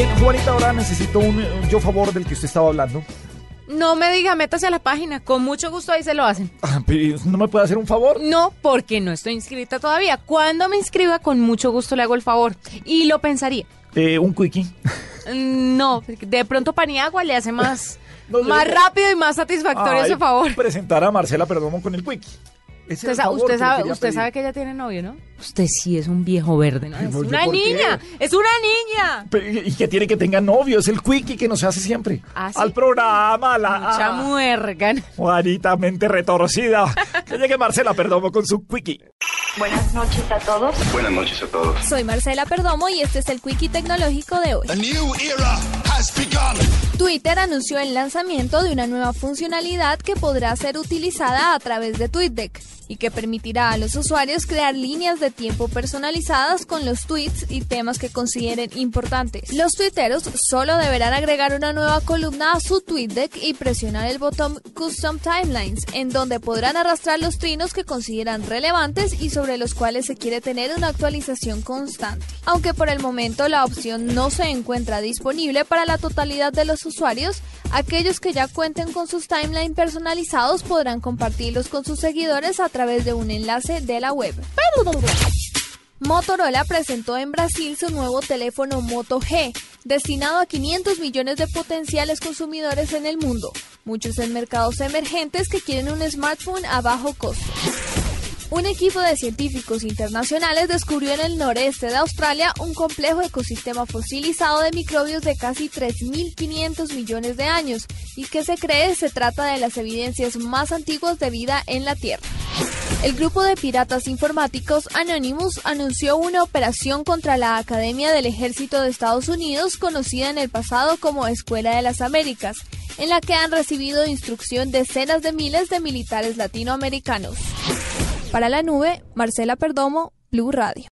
Bien, Juanita, ahora necesito un, un yo favor del que usted estaba hablando. No me diga, métase a la página. Con mucho gusto ahí se lo hacen. Ah, pero ¿No me puede hacer un favor? No, porque no estoy inscrita todavía. Cuando me inscriba, con mucho gusto le hago el favor. Y lo pensaría. Eh, un quickie. Mm, No, de pronto Paniagua le hace más, No más rápido y más satisfactorio Ay, ese favor. Presentar a Marcela Perdomo con el quickie. Ese Usted, sabe, usted que ella tiene novio, ¿no? Usted sí es un viejo verde, ¿no? Es no, ¿yo una niña, es una niña. Y que tiene que tenga novio, es el quickie que nos hace siempre. ¿Ah, sí? Al programa, la Mucha ah, muergan. Juanita, mente retorcida. que llegue Marcela Perdomo con su quickie. Buenas noches a todos. Buenas noches a todos. Soy Marcela Perdomo y este es el Quickie Tecnológico de hoy. A new era. Twitter anunció el lanzamiento de una nueva funcionalidad que podrá ser utilizada a través de TweetDeck y que permitirá a los usuarios crear líneas de tiempo personalizadas con los tweets y temas que consideren importantes. Los tuiteros solo deberán agregar una nueva columna a su TweetDeck y presionar el botón Custom Timelines, en donde podrán arrastrar los trinos que consideran relevantes y sobre los cuales se quiere tener una actualización constante. Aunque por el momento la opción no se encuentra disponible para la totalidad de los usuarios, aquellos que ya cuenten con sus timeline personalizados podrán compartirlos con sus seguidores a través de un enlace de la web. Motorola presentó en Brasil su nuevo teléfono Moto G, destinado a 500 millones de potenciales consumidores en el mundo, muchos en mercados emergentes que quieren un smartphone a bajo costo. Un equipo de científicos internacionales descubrió en el noreste de Australia un complejo ecosistema fosilizado de microbios de casi 3.500 millones de años y que se cree se trata de las evidencias más antiguas de vida en la Tierra. El grupo de piratas informáticos Anonymous anunció una operación contra la Academia del Ejército de Estados Unidos, conocida en el pasado como Escuela de las Américas, en la que han recibido instrucción decenas de miles de militares latinoamericanos. Para la nube, Marcela Perdomo, Blue Radio.